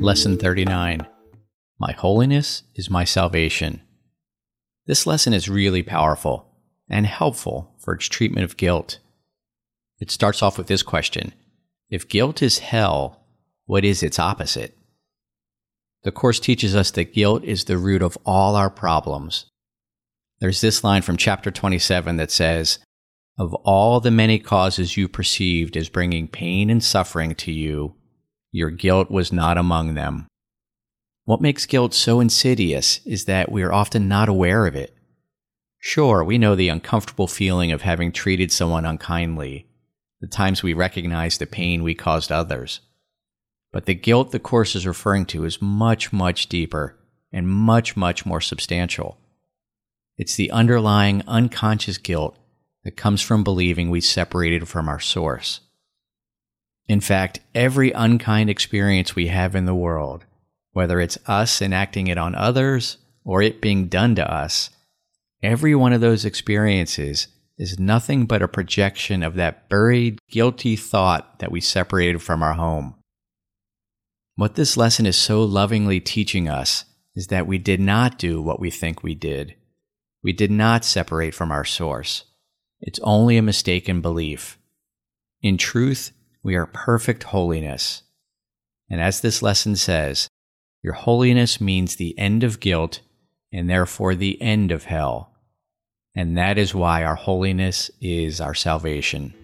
Lesson 39 My holiness is my salvation. This lesson is really powerful and helpful for its treatment of guilt. It starts off with this question If guilt is hell, what is its opposite? The Course teaches us that guilt is the root of all our problems. There's this line from chapter 27 that says, Of all the many causes you perceived as bringing pain and suffering to you, your guilt was not among them. What makes guilt so insidious is that we are often not aware of it. Sure, we know the uncomfortable feeling of having treated someone unkindly, the times we recognize the pain we caused others. But the guilt the Course is referring to is much, much deeper and much, much more substantial. It's the underlying unconscious guilt that comes from believing we separated from our source. In fact, every unkind experience we have in the world, whether it's us enacting it on others or it being done to us, every one of those experiences is nothing but a projection of that buried, guilty thought that we separated from our home. What this lesson is so lovingly teaching us is that we did not do what we think we did. We did not separate from our source. It's only a mistaken belief. In truth, we are perfect holiness. And as this lesson says, your holiness means the end of guilt and therefore the end of hell. And that is why our holiness is our salvation.